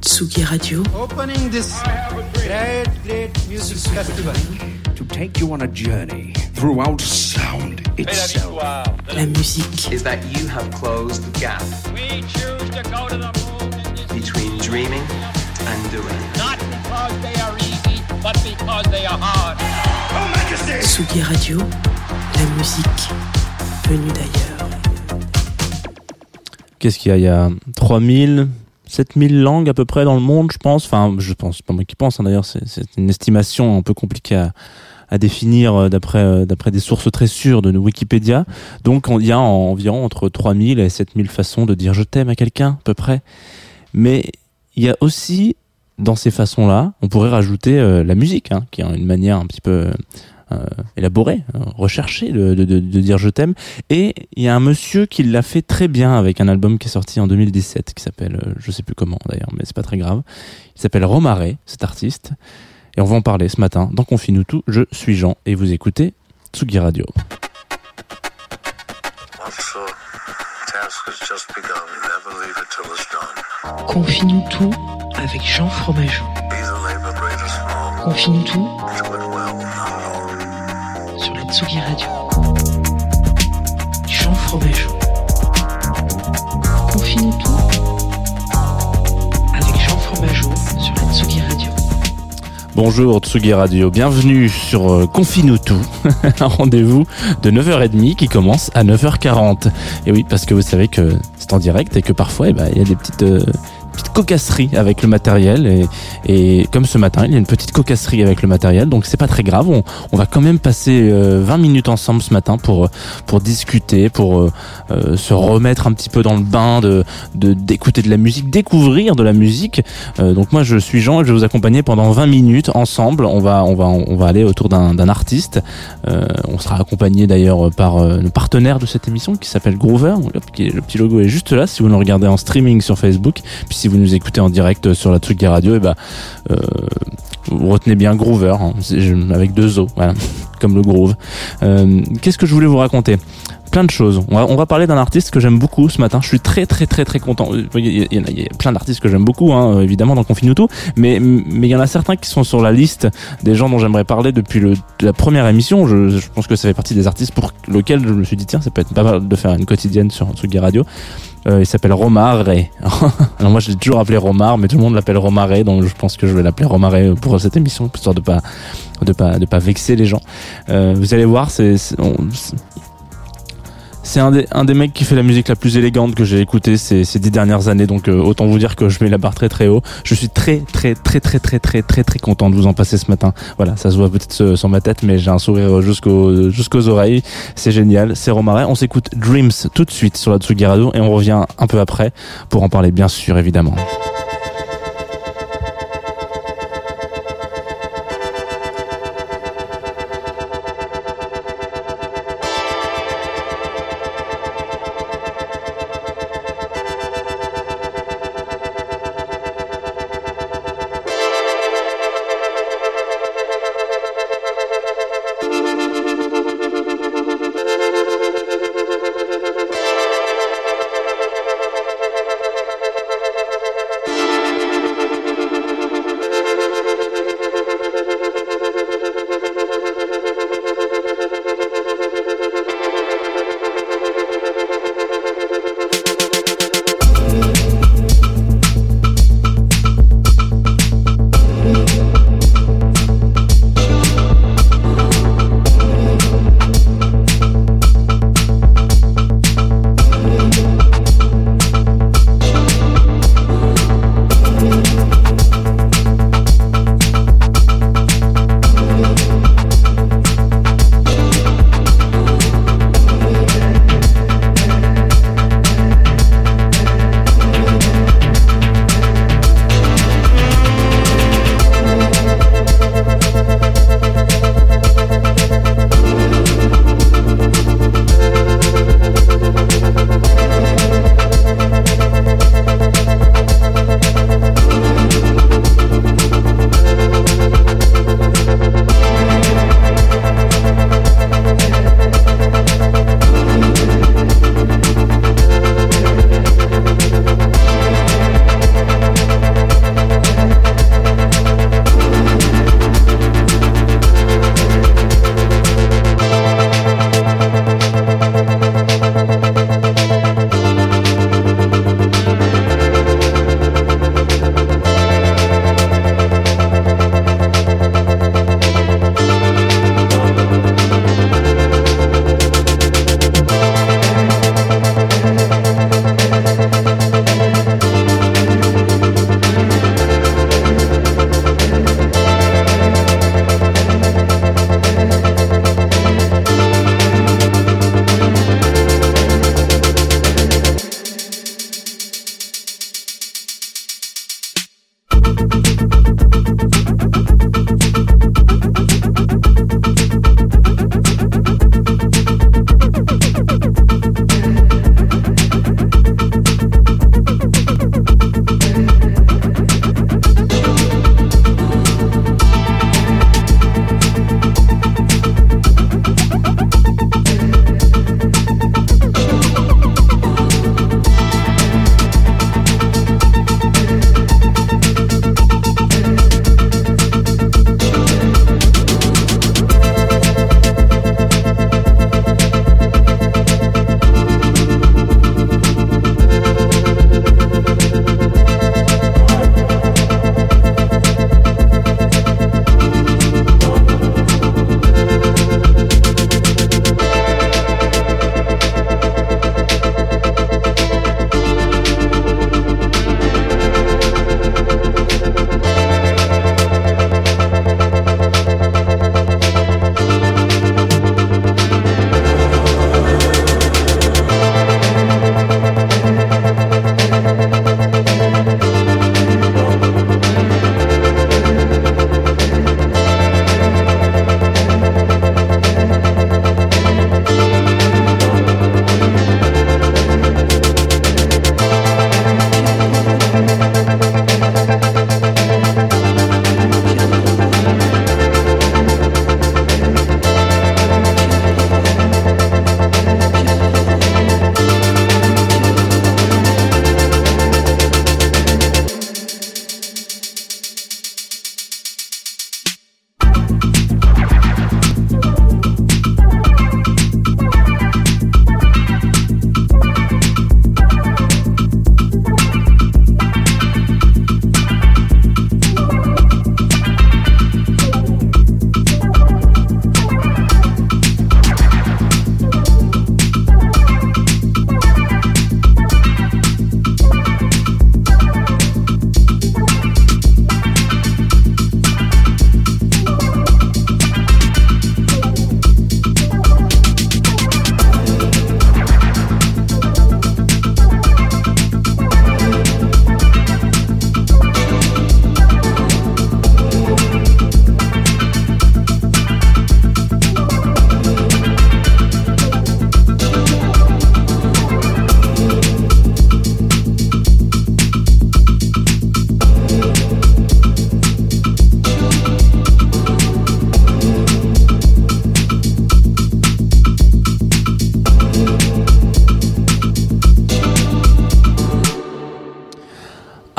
Tsugi Radio. Opening this great, great music festival. to take you on a journey throughout sound itself. La musique. is that you have closed the gap We choose to go to the moon between dreaming and doing? not because they are easy, but because they are hard. Tsugi Radio. La musique venue d'ailleurs. Qu'est-ce qu'il y a? Il y a 3000, 7000 langues à peu près dans le monde, je pense. Enfin, je pense, pas moi qui pense, hein, d'ailleurs, c'est une estimation un peu compliquée à, définir euh, d'après euh, d'après des sources très sûres de Wikipédia. Donc, on- il y a environ entre 3000 et 7000 façons de dire je t'aime à quelqu'un, à peu près. Mais il y a aussi, dans ces façons-là, on pourrait rajouter euh, la musique, hein, qui est une manière un petit peu euh, élaborée, euh, recherchée de, de, de, de dire je t'aime. Et il y a un monsieur qui l'a fait très bien avec un album qui est sorti en 2017, qui s'appelle, euh, je sais plus comment d'ailleurs, mais c'est pas très grave. Il s'appelle Romaré, cet artiste. Et on va en parler ce matin dans Confine-nous tout. Je suis Jean et vous écoutez Tsugi Radio. Confie-nous tout avec Jean Fromageau. Confie-nous tout sur la Tsugi Radio. Jean Fromageau. Confie-nous tout avec Jean Fromageau sur la Tsugi Radio. Bonjour Tsugi Radio, bienvenue sur euh, Confine-nous tout, un rendez-vous de 9h30 qui commence à 9h40. Et oui, parce que vous savez que c'est en direct et que parfois eh ben, il y a des petites, euh, petites cocasseries avec le matériel. Et, et comme ce matin, il y a une petite cocasserie avec le matériel, donc c'est pas très grave. On, on va quand même passer euh, 20 minutes ensemble ce matin pour, euh, pour discuter, pour euh, euh, se remettre un petit peu dans le bain de d'écouter de, la musique, découvrir de la musique. Euh, donc moi je suis Jean et je vais vous accompagner pendant 20 minutes ensemble. On va on va on va aller autour d'un artiste. Euh, on sera accompagné d'ailleurs par euh, le partenaire de cette émission qui s'appelle Groover. Le petit logo est juste là si vous nous regardez en streaming sur Facebook. Puis si vous nous écoutez en direct sur la Tsugi Radio, et ben euh, vous retenez bien Groover hein, avec deux O, voilà, comme le groove. Euh, Qu'est-ce que je voulais vous raconter? Plein de choses. On va, parler d'un artiste que j'aime beaucoup ce matin. Je suis très très très très content. Euh, Il y, a- plein d'artistes que j'aime beaucoup, hein, évidemment dans Confine tout, mais mais il y en a certains qui sont sur la liste des gens dont j'aimerais parler depuis la première émission. Je, pense que ça fait partie des artistes pour lesquels je me suis dit tiens ça peut être pas mal de faire une quotidienne sur Tsugi Radio. Euh, il s'appelle Romar Ray. Alors moi je l'ai toujours appelé Romar, mais tout le monde l'appelle Romaré, donc je pense que je vais l'appeler Romaré pour cette émission, histoire de pas de pas de pas vexer les gens. Euh, vous allez voir, c'est c'est- un des, un des mecs qui fait la musique la plus élégante que j'ai écouté ces, ces dix dernières années, donc euh, autant vous dire que je mets la barre très très haut. Je suis très très très très très très très très content de vous en passer ce matin. Voilà, ça se voit peut-être sur ma tête, mais j'ai un sourire jusqu'aux jusqu'aux oreilles. C'est génial, c'est Romaret. On s'écoute Dreams tout de suite sur la Tsugi Radio et on revient un peu après pour en parler bien sûr évidemment.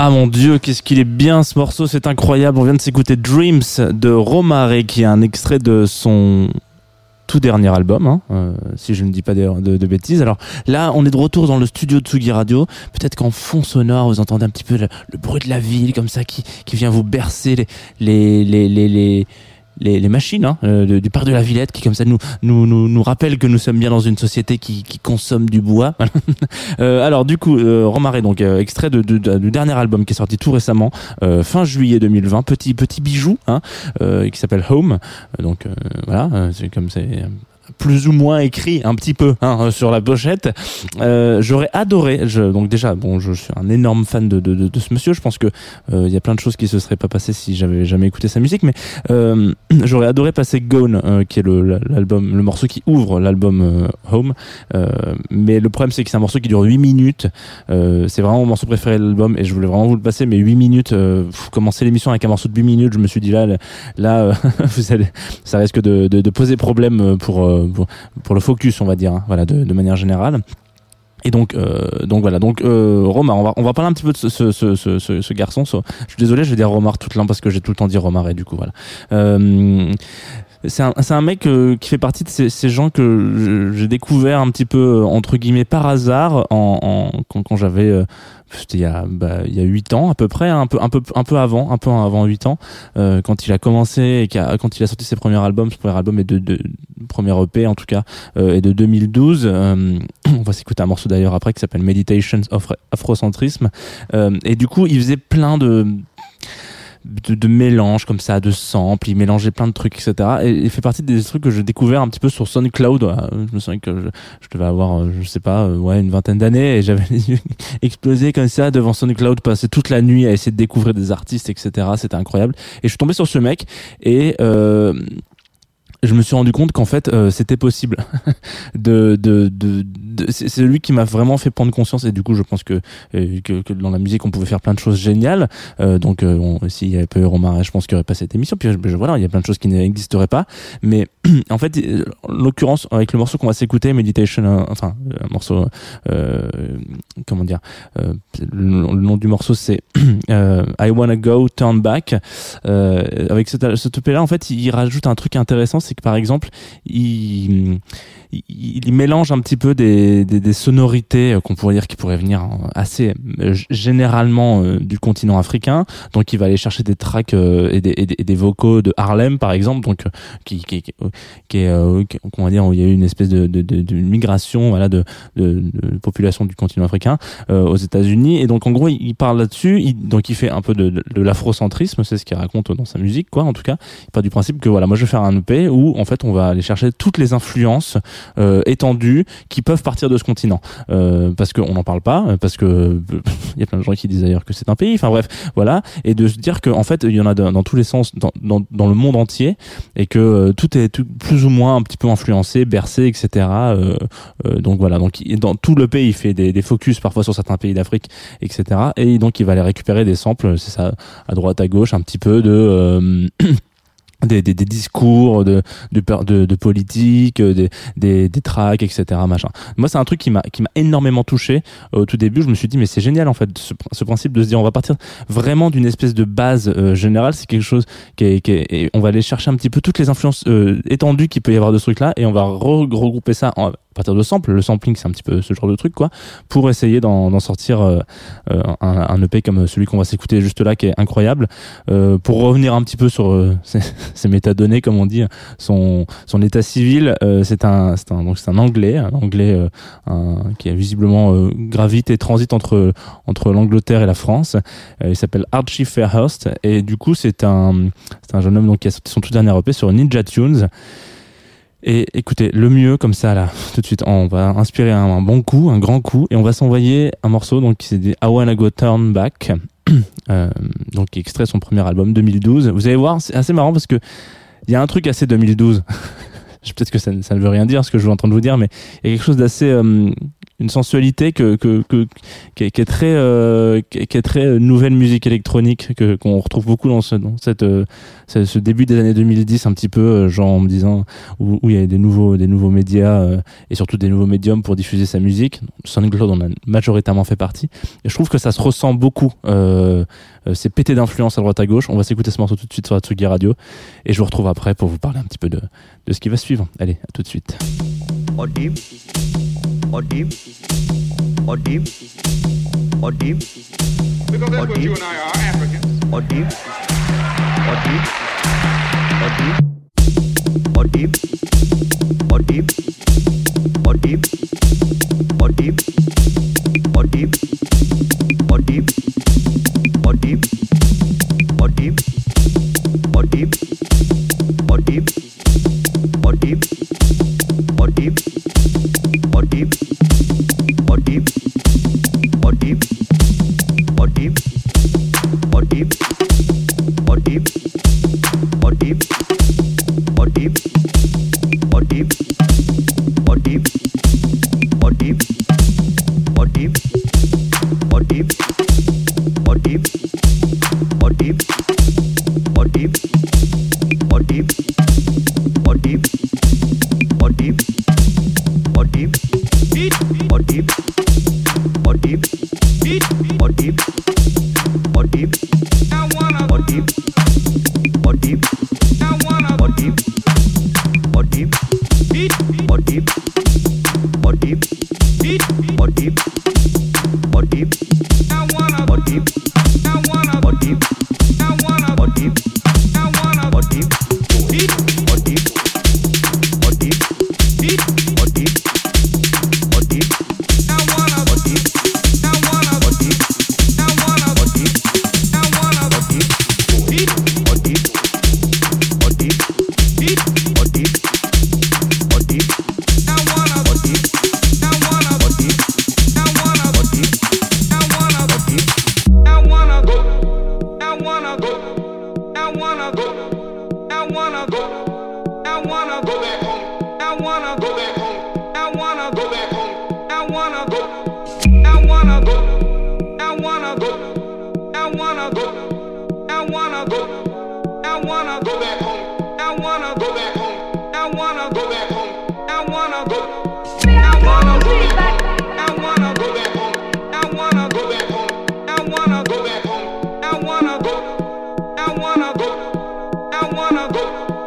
Ah mon dieu, qu'est-ce qu'il est bien ce morceau, c'est incroyable. On vient de s'écouter Dreams de Romare qui est un extrait de son tout dernier album, hein, euh, si je ne dis pas de, bêtises. Alors là, on est de retour dans le studio de Tsugi Radio. Peut-être qu'en fond sonore, vous entendez un petit peu le, bruit de la ville comme ça qui, vient vous bercer les, les, les, les, les, machines hein, euh, du parc de la Villette qui comme ça nous, nous, nous, nous rappelle que nous sommes bien dans une société qui, qui consomme du bois. Euh, alors du coup, euh, donc euh, extrait de, de- du dernier album qui est sorti tout récemment, euh, fin juillet 2020, petit petit bijou, hein, euh, qui s'appelle Home. Donc voilà, c'est comme c'est plus ou moins écrit un petit peu hein, euh, sur la pochette. Euh, J'aurais adoré. Je, donc déjà, bon, je suis un énorme fan de, de, de, de ce monsieur. Je pense que euh, il y a plein de choses qui se seraient pas passées si j'avais jamais écouté sa musique, mais euh, j'aurais adoré passer Gone, euh, qui est l'album, le morceau qui ouvre l'album Home. Mais le problème, c'est que c'est un morceau qui dure 8 minutes. C'est vraiment mon morceau préféré de l'album et je voulais vraiment vous le passer. Mais 8 minutes, commencer l'émission avec un morceau de 8 minutes, je me suis dit là, là, vous allez, ça risque de, poser problème pour, pour, le focus, on va dire, hein, voilà, de, manière générale. Et donc, euh, donc voilà. Donc, euh, Romar, on va, on va parler un petit peu de ce, ce, ce, ce, garçon. je suis désolé, je vais dire Romar tout le temps parce que j'ai tout le temps dit Romar et du coup voilà. Euh, c'est un, un mec euh, qui fait partie de ces, ces gens que j'ai découvert un petit peu euh, entre guillemets par hasard en, en quand, quand j'avais euh, c'était il y a bah, il y a huit ans à peu près un peu un peu un peu avant un peu avant huit ans euh, quand il a commencé et qu'a- quand il a sorti ses premiers albums son premier album est de, de premier EP en tout cas euh, est de 2012 euh, on va s'écouter un morceau d'ailleurs après qui s'appelle Meditations of Afrocentrisme euh, et du coup il faisait plein de de, de mélange comme ça, de samples, il mélangeait plein de trucs, etc. Et il fait partie des trucs que j'ai découvert un petit peu sur SoundCloud. Euh, Je me souviens que je, je devais avoir, euh, je sais pas, euh, ouais, une vingtaine d'années et j'avais explosés comme ça devant SoundCloud, passer toute la nuit à essayer de découvrir des artistes, etc. C'était incroyable. Et je suis tombé sur ce mec et euh, je me suis rendu compte qu'en fait euh, c'était possible de de, de, de- c'est lui qui m'a vraiment fait prendre conscience et du coup je pense que, que que dans la musique on pouvait faire plein de choses géniales. Euh, donc euh, s'il y avait pas eu Romain je pense qu'il n'y aurait pas cette émission. Puis je- voilà il y a plein de choses qui n'existeraient pas. Mais en fait euh, en l'occurrence avec le morceau qu'on va s'écouter Meditation euh, enfin un morceau euh, comment dire euh, le, nom du morceau c'est euh, I Wanna Go Turn Back. Euh, avec cette, cette EP là en fait il rajoute un truc intéressant c'est que par exemple il, il, mélange un petit peu des, des, des sonorités euh, qu'on pourrait dire qui pourraient venir euh, assez euh, généralement euh, du continent africain. Donc il va aller chercher des tracks euh, et, des, et, des, et des vocaux de Harlem par exemple donc euh, qui qui qui, est euh, qui- qu'on va dire où il y a eu une espèce de, de, de, de migration voilà de, population du continent africain euh, aux États-Unis. Et donc en gros il, parle là-dessus. Il, donc il fait un peu de, l'afrocentrisme. C'est ce qu'il raconte dans sa musique quoi en tout cas. Il part du principe que voilà moi je vais faire un EP où en fait on va aller chercher toutes les influences euh, étendues qui peuvent partir de ce continent. Euh, parce qu'on n'en parle pas parce que il y a plein de gens qui disent d'ailleurs que c'est un pays. Enfin bref voilà. Et de se dire que en fait il y en a dans, tous les sens dans, dans, dans le monde entier et que euh, tout est plus ou moins un petit peu influencé bercé etc euh, euh, donc voilà donc dans tout le pays il fait des, des focus parfois sur certains pays d'Afrique etc et donc il va aller récupérer des samples c'est ça à droite à gauche un petit peu de euh, des, des, des discours de, de, de, de politique, euh, des, des, des tracks, etc. Machin. Moi, c'est un truc qui m'a qui m'a énormément touché au tout début. Je me suis dit, mais c'est génial en fait, ce, ce principe de se dire, on va partir vraiment d'une espèce de base euh, générale. C'est quelque chose qui est, qui est- et on va aller chercher un petit peu toutes les influences euh, étendues qu'il peut y avoir de ce truc-là, et on va re- regrouper ça en, partir de samples. Le sampling, c'est un petit peu ce genre de truc, quoi, pour essayer d'en sortir euh, euh, un, EP comme celui qu'on va s'écouter juste là, qui est incroyable. Euh, pour revenir un petit peu sur ces métadonnées, comme on dit, son, état civil, c'est un, un, donc c'est un anglais, un anglais qui a visiblement gravite et transite entre, entre l'Angleterre et la France. Il s'appelle Archie Fairhurst et du coup, c'est un, un jeune homme donc, qui a sorti son tout dernier EP sur Ninja Tunes. Et écoutez, le mieux comme ça là, tout de suite, on va inspirer un, bon coup, un grand coup, et on va s'envoyer un morceau donc c'est des I Wanna Go Turn Back, euh, donc qui extrait son premier album 2012. Vous allez voir, c'est assez marrant parce que il y a un truc assez 2012. Je- Peut-être que ça, ça ne veut rien dire ce que je suis en train de vous dire, mais il y a quelque chose d'assez euh, une sensualité que, que, que qui, est, très euh, qui, est, très euh, nouvelle musique électronique que qu'on retrouve beaucoup dans ce dans cette euh, ce, début des années 2010 un petit peu euh, genre en me disant où, il y a des nouveaux des nouveaux médias euh, et surtout des nouveaux médiums pour diffuser sa musique. SoundCloud en a majoritairement fait partie. Et je trouve que ça se ressent beaucoup euh, euh, c'est pété d'influence à droite à gauche. On va s'écouter ce morceau tout de suite sur la Tsugi Radio et je vous retrouve après pour vous parler un petit peu de de ce qui va suivre. Allez à tout de suite or deep or deep or deep because that's what you and I are Africans. Or deep or deep or deep or deep or deep or deep or deep or deep wanna go.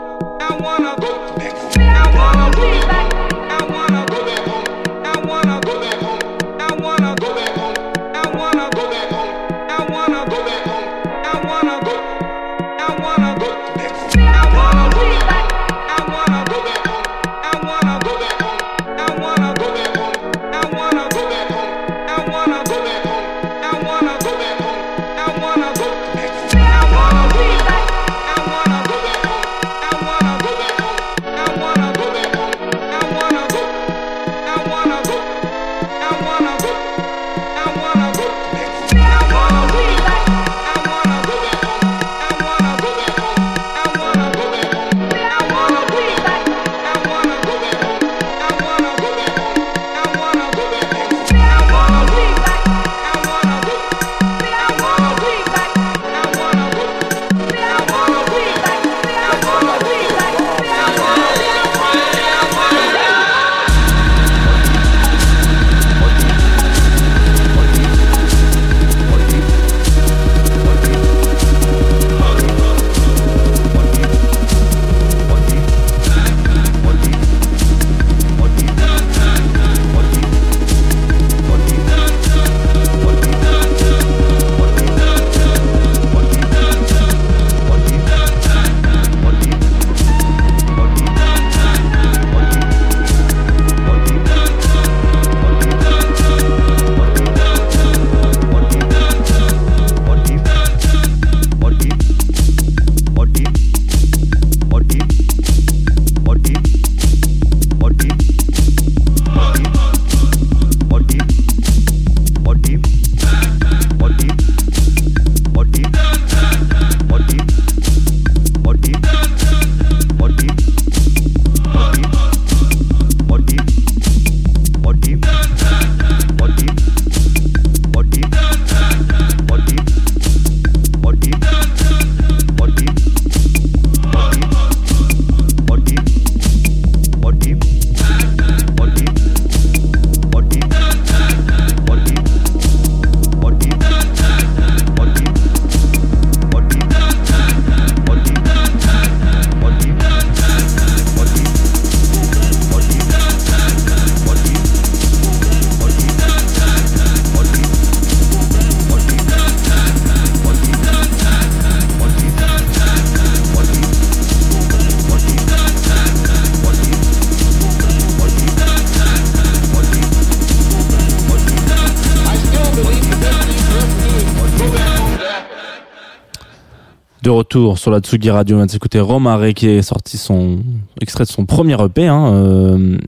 Sur la Tsugi Radio. On de s'écouter Romare qui est sorti son extrait de son premier EP. Hein, euh,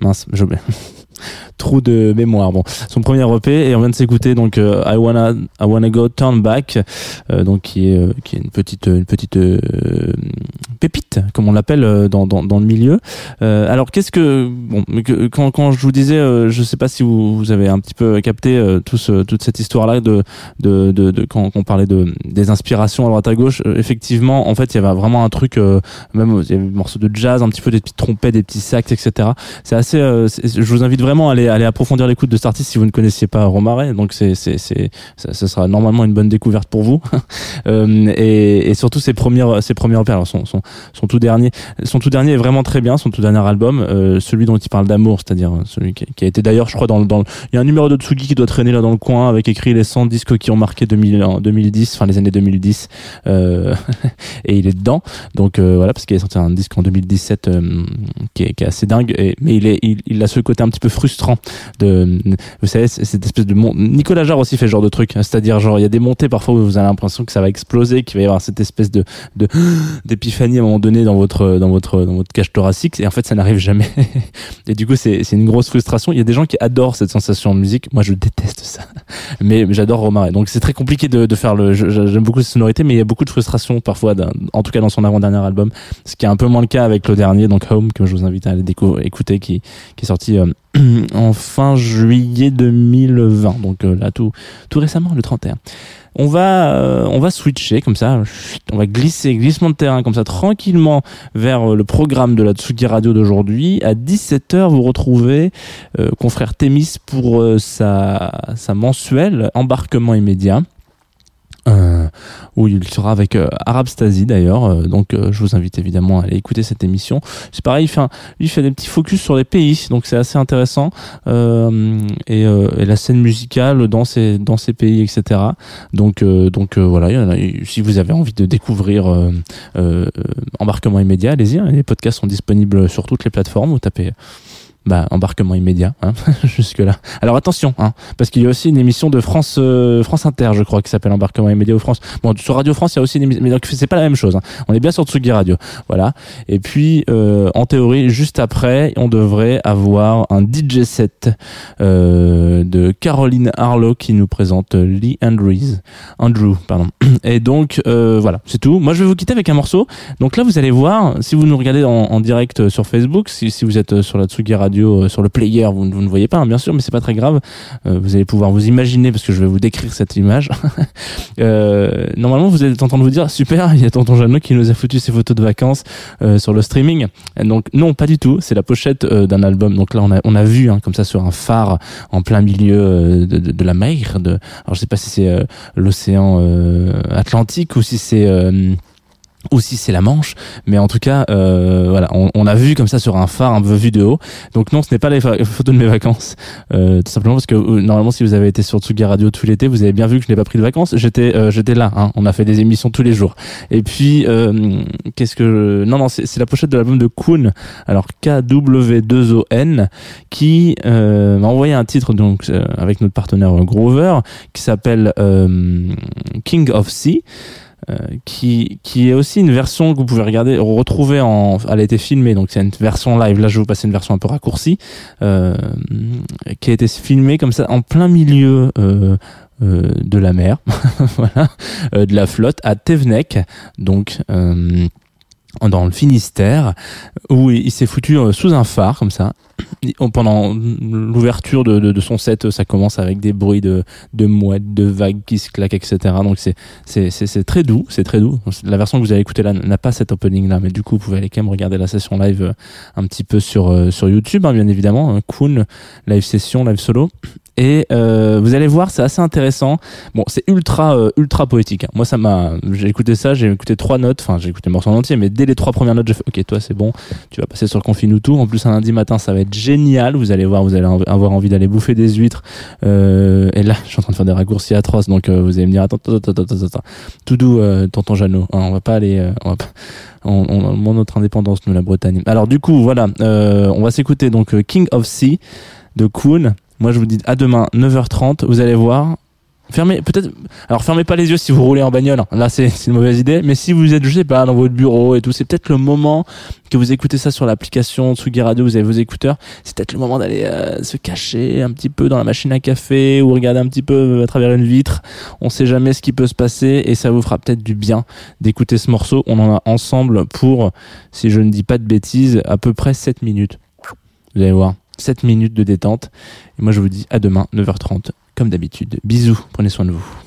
mince, oublié. Trou de mémoire. Bon, son premier EP et on vient de s'écouter donc euh, I wanna I wanna go turn back, euh, donc qui est euh, qui est une petite une petite pépite comme on l'appelle dans, dans dans le milieu. Alors qu'est-ce que bon que- quand quand je vous disais, je sais pas si vous, vous avez un petit peu capté tout ce, toute cette histoire là de de, de, de quand on parlait de des inspirations à droite à gauche. effectivement, en fait, il y avait vraiment un truc même il y avait des morceaux de jazz, un petit peu des petites trompettes, des petits sax, etc. C'est assez. je vous invite vraiment à aller, aller approfondir l'écoute de cet artiste si vous ne connaissiez pas Romare. Donc c'est c'est c'est ça, ça sera normalement une bonne découverte pour vous. Euh, et, et surtout ses premières ses premières opéras. Alors son, son son tout dernier son tout dernier est vraiment très bien. Son tout dernier album, euh, celui dont il parle d'amour, c'est-à-dire celui qui, qui a été d'ailleurs, je crois, dans le dans il y a un numéro de Tsugi qui doit traîner là dans le coin avec écrit les 100 disques qui ont marqué 2000 en 2010, enfin les années 2010. Euh, et il est dedans. Donc euh, voilà, parce qu'il a sorti un disque en 2017 euh, qui, est, qui est assez dingue. Et, mais il, est, il a ce côté un petit peu frustrant de, vous savez, cette espèce de mon... Nicolas Jarre aussi fait ce genre de truc. C'est-à-dire, genre, il y a des montées parfois où vous avez l'impression que ça va exploser, qu'il va y avoir cette espèce de, de d'épiphanie à un moment donné dans votre, dans votre, dans votre cage thoracique. Et en fait, ça n'arrive jamais. et du coup, c'est, c'est une grosse frustration. Il y a des gens qui adorent cette sensation en musique. Moi, je déteste ça. Mais, j'adore Romare. Donc, c'est très compliqué de, de faire le, j'aime beaucoup cette sonorité, mais il y a beaucoup de frustration parfois, en tout cas dans son avant-dernier album. Ce qui est un peu moins le cas avec le dernier, donc Home, que je vous invite à aller écouter, qui, qui est sorti euh, en fin juillet 2020. Donc euh, là, tout, tout récemment, le 31. On va, euh, on va switcher comme ça, on va glisser, glissement de terrain comme ça, tranquillement vers euh, le programme de la Tsugi Radio d'aujourd'hui. À 17h, vous retrouvez euh, confrère Témis pour sa, sa mensuelle embarquement immédiat. Euh, où il sera avec euh, Arab Stasi d'ailleurs. Euh, donc euh, je vous invite évidemment à aller écouter cette émission. C'est pareil, il fait, un- lui fait des petits focus sur les pays, donc c'est assez intéressant. Euh, et, euh, et la scène musicale dans ces dans ces pays, etc. Donc donc voilà, a- si vous avez envie de découvrir embarquement immédiat, allez-y. hein, les podcasts sont disponibles sur toutes les plateformes. Vous tapez bah, embarquement immédiat, hein, jusque là. Alors attention, hein, parce qu'il y a aussi une émission de France euh, France Inter, je crois, qui s'appelle Embarquement immédiat au France. Bon, sur Radio France, il y a aussi une émission, mais donc c'est pas la même chose. hein. On est bien sur Tsugi Radio, voilà. Et puis, euh, en théorie, juste après, on devrait avoir un DJ set euh, de Caroline Harlow qui nous présente Lee Andrews, Andrew, pardon. Et donc euh, voilà, c'est tout. Moi, je vais vous quitter avec un morceau. Donc là, vous allez voir, si vous nous regardez en, en direct sur Facebook, si, si vous êtes euh, sur la Tsugi Radio, euh, sur le player, vous, ne voyez pas, hein, bien sûr, mais c'est pas très grave. Euh, vous allez pouvoir vous imaginer parce que je vais vous décrire cette image. Euh, normalement, vous êtes en train de vous dire super, il y a Tonton Jeannot qui nous a foutu ses photos de vacances sur le streaming. Donc non, pas du tout. C'est la pochette d'un album. Donc là, on a on a vu hein, comme ça sur un phare en plein milieu de, la mer. De, alors je sais pas si c'est l'océan Atlantique ou si c'est euh, ou si c'est la Manche, mais en tout cas, euh, voilà, on, on a vu comme ça sur un phare un peu vu de haut. Donc non, ce n'est pas les photos de mes vacances, euh, tout simplement parce que euh, normalement, si vous avez été sur Tsugi Radio tout l'été, vous avez bien vu que je n'ai pas pris de vacances. J'étais, euh, j'étais là. Hein, on a fait des émissions tous les jours. Et puis, euh, qu'est-ce que non, non, c'est la pochette de l'album de Kuhn. Alors KW2ON qui euh, m'a envoyé un titre donc avec notre partenaire Grover qui s'appelle King of Sea. Euh, qui qui est aussi une version que vous pouvez regarder retrouver en elle a été filmée donc c'est une version live. Là je vais vous passer une version un peu raccourcie euh, qui a été filmée comme ça en plein milieu euh, euh, de la mer voilà euh, de la flotte à Tevenek donc dans le Finistère, où il s'est foutu euh, sous un phare comme ça. Et Pendant l'ouverture de, de, de son set, ça commence avec des bruits de, de mouettes, de vagues qui se claquent, etc. Donc c'est c'est c'est très doux, c'est très doux. La version que vous avez écoutée là n'a pas cet opening là, mais du coup vous pouvez aller quand même regarder la session live euh, un petit peu sur euh, sur YouTube, hein, bien évidemment. Kuhn live session, live solo. Et euh, vous allez voir, c'est assez intéressant. Bon, c'est ultra euh, ultra poétique. hein. Moi, ça m'a. J'ai écouté ça, j'ai écouté trois notes. Enfin, j'ai écouté le morceau en entier, mais dès les trois premières notes, j'ai fait OK, toi, c'est bon. Tu vas passer sur le Confinutu. En plus, un lundi matin, ça va être génial. Vous allez voir, vous allez avoir envie d'aller bouffer des huîtres. Euh, et là, je suis en train de faire des raccourcis atroces, donc euh, vous allez me dire attends, attends, attends, attends, attends. Tout doux, euh, tonton Jeannot. Hein, on va pas aller. euh, on va pas- on, on, notre indépendance, nous, la Bretagne. Alors, du coup, voilà, on va s'écouter donc King of Sea de Kuhn. Moi, je vous dis à demain, 9h30. Vous allez voir, Fermez, peut-être, alors fermez pas les yeux si vous roulez en bagnole. hein. Là, c'est une mauvaise idée. Mais si vous êtes, je sais pas, dans votre bureau et tout, c'est peut-être le moment que vous écoutez ça sur l'application Tsugi Radio, vous avez vos écouteurs. C'est peut-être le moment d'aller euh, se cacher un petit peu dans la machine à café ou regarder un petit peu euh, à travers une vitre. On sait jamais ce qui peut se passer et ça vous fera peut-être du bien d'écouter ce morceau. On en a ensemble pour, si je ne dis pas de bêtises, à peu près 7 minutes. Vous allez voir. 7 minutes de détente. Et moi, je vous dis à demain, 9h30, comme d'habitude. Bisous, prenez soin de vous.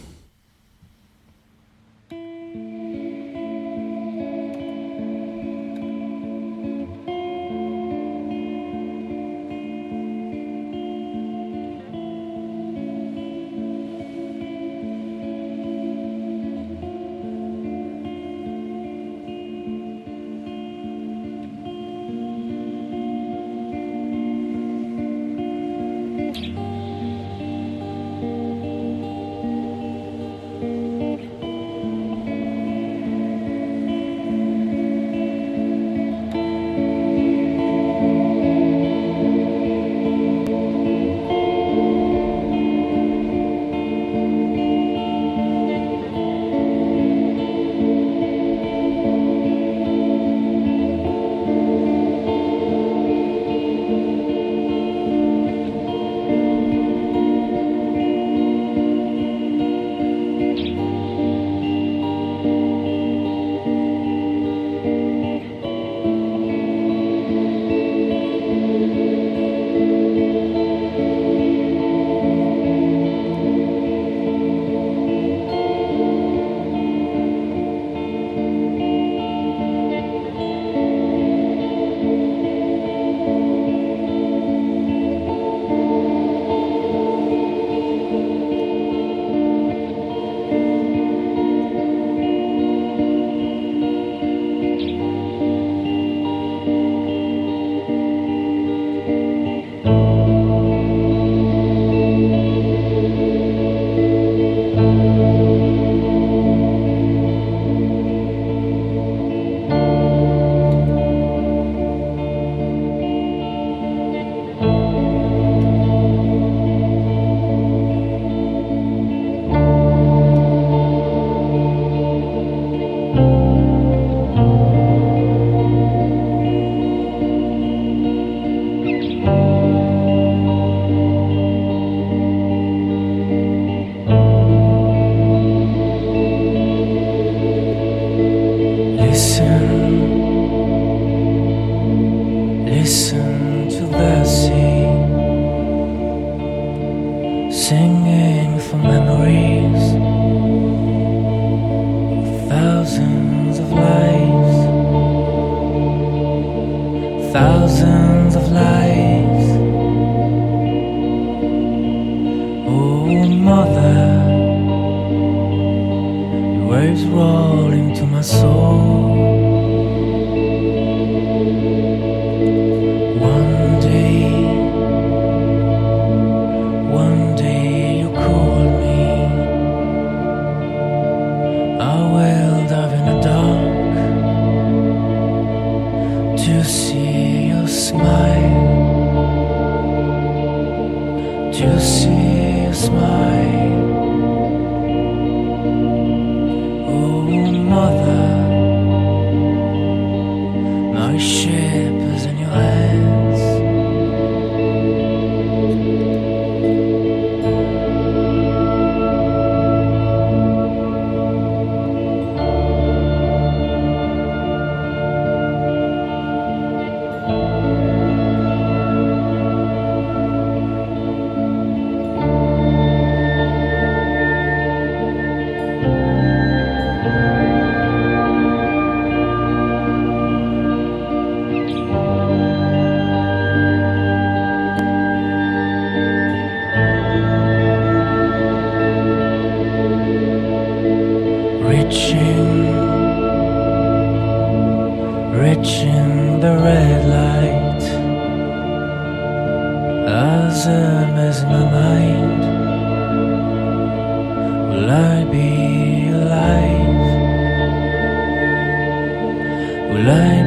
来。